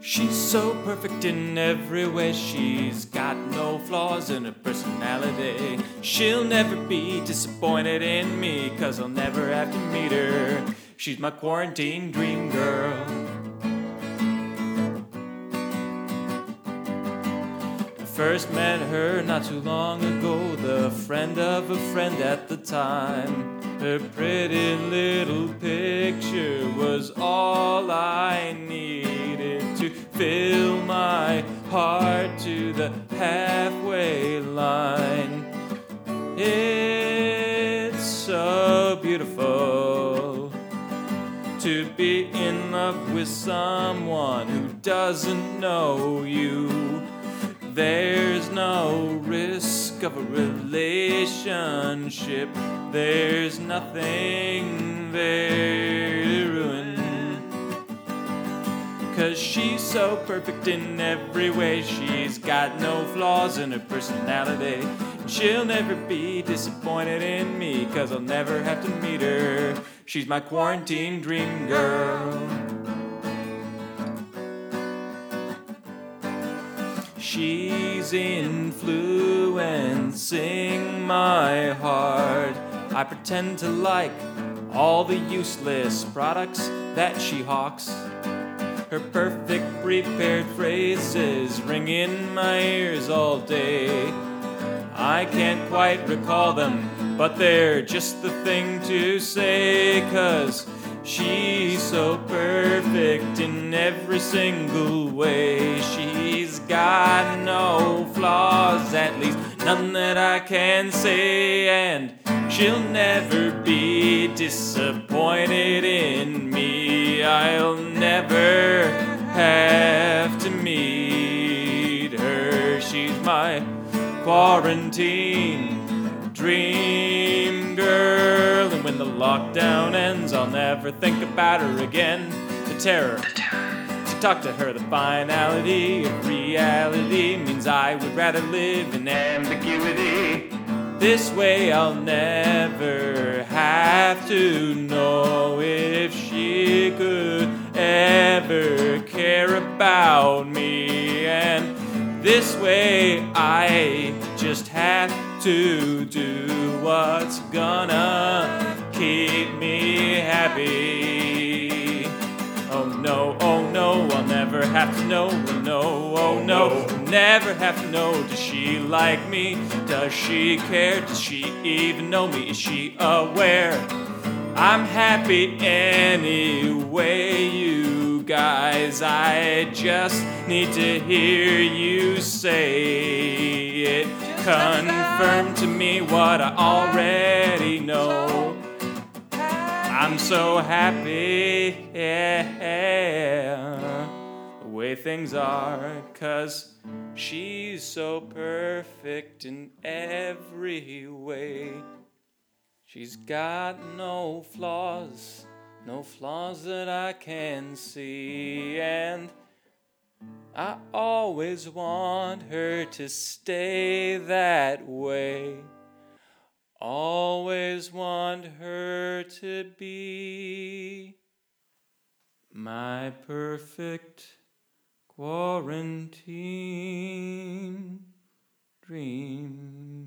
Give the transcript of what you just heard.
She's so perfect in every way. She's got no flaws in her personality. She'll never be disappointed in me, cause I'll never have to meet her. She's my quarantine dream girl. I First met her not too long ago, the friend of a friend at the time. Her pretty little picture was all I needed to fill my heart to the halfway line. It's so beautiful to be in love with someone who doesn't know you. There's no risk of a relationship. There's nothing there to ruin. Cause she's so perfect in every way. She's got no flaws in her personality. She'll never be disappointed in me, cause I'll never have to meet her. She's my quarantine dream girl. She's influencing my heart. I pretend to like all the useless products that she hawks. Her perfect prepared phrases ring in my ears all day. I can't quite recall them, but they're just the thing to say, cause she's so perfect in every single way. She's got no flaws, at least none that I can say, and she'll never be disappointed in me. I'll never have to meet her. She's my quarantine dream girl. And when the lockdown ends, I'll never think about her again. The terror. To talk to her, the finality of reality means I would rather live in ambiguity. This way, I'll never have to know if she could way, I just have to do what's gonna keep me happy. Oh no, oh no, I'll never have to know. Oh no, oh no, never have to know. Does she like me? Does she care? Does she even know me? Is she aware? I'm happy anyway, you guys. I just need to hear you say it. Confirm to me what I already know. I'm so happy, yeah, the way things are, cause she's so perfect in every way. She's got no flaws, no flaws that I can see, and I always want her to stay that way. Always want her to be my perfect quarantine dream.